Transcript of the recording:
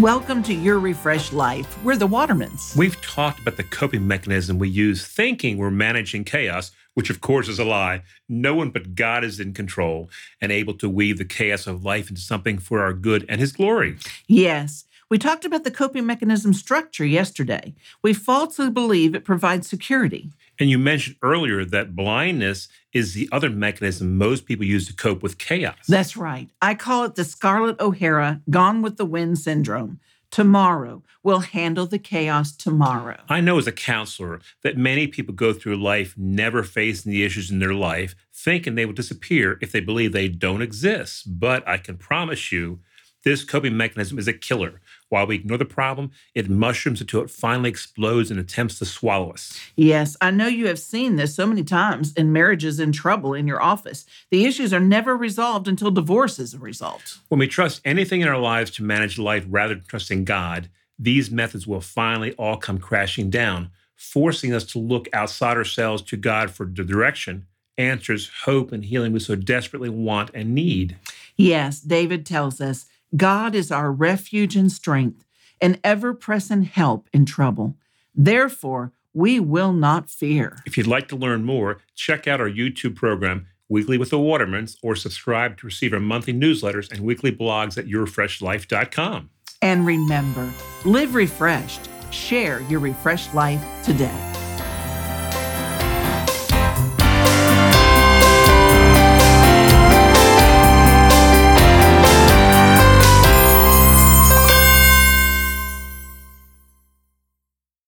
Welcome to Your Refreshed Life. We're the Watermans. We've talked about the coping mechanism we use thinking we're managing chaos, which of course is a lie. No one but God is in control and able to weave the chaos of life into something for our good and His glory. Yes. We talked about the coping mechanism structure yesterday. We falsely believe it provides security. And you mentioned earlier that blindness is the other mechanism most people use to cope with chaos. That's right. I call it the Scarlett O'Hara Gone with the Wind syndrome. Tomorrow, we'll handle the chaos tomorrow. I know as a counselor that many people go through life never facing the issues in their life, thinking they will disappear if they believe they don't exist. But I can promise you, this coping mechanism is a killer. While we ignore the problem, it mushrooms until it finally explodes and attempts to swallow us. Yes, I know you have seen this so many times in marriages in trouble in your office. The issues are never resolved until divorce is a result. When we trust anything in our lives to manage life rather than trusting God, these methods will finally all come crashing down, forcing us to look outside ourselves to God for the direction, answers, hope, and healing we so desperately want and need. Yes, David tells us God is our refuge and strength, an ever present help in trouble. Therefore, we will not fear. If you'd like to learn more, check out our YouTube program, Weekly with the Watermans, or subscribe to receive our monthly newsletters and weekly blogs at yourrefreshedlife.com. And remember, live refreshed. Share your refreshed life today.